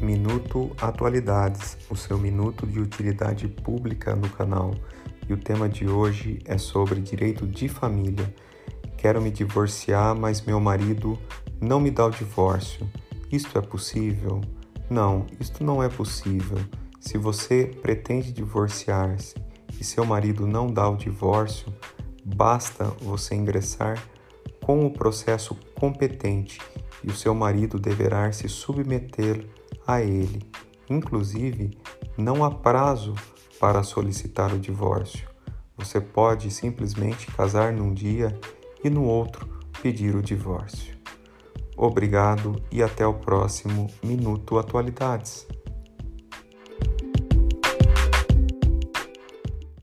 Minuto Atualidades, o seu minuto de utilidade pública no canal. E o tema de hoje é sobre direito de família. Quero me divorciar, mas meu marido não me dá o divórcio. Isto é possível? Não, isto não é possível. Se você pretende divorciar-se e seu marido não dá o divórcio, basta você ingressar com o processo competente e o seu marido deverá se submeter a ele. Inclusive, não há prazo para solicitar o divórcio. Você pode simplesmente casar num dia e no outro pedir o divórcio. Obrigado e até o próximo Minuto Atualidades.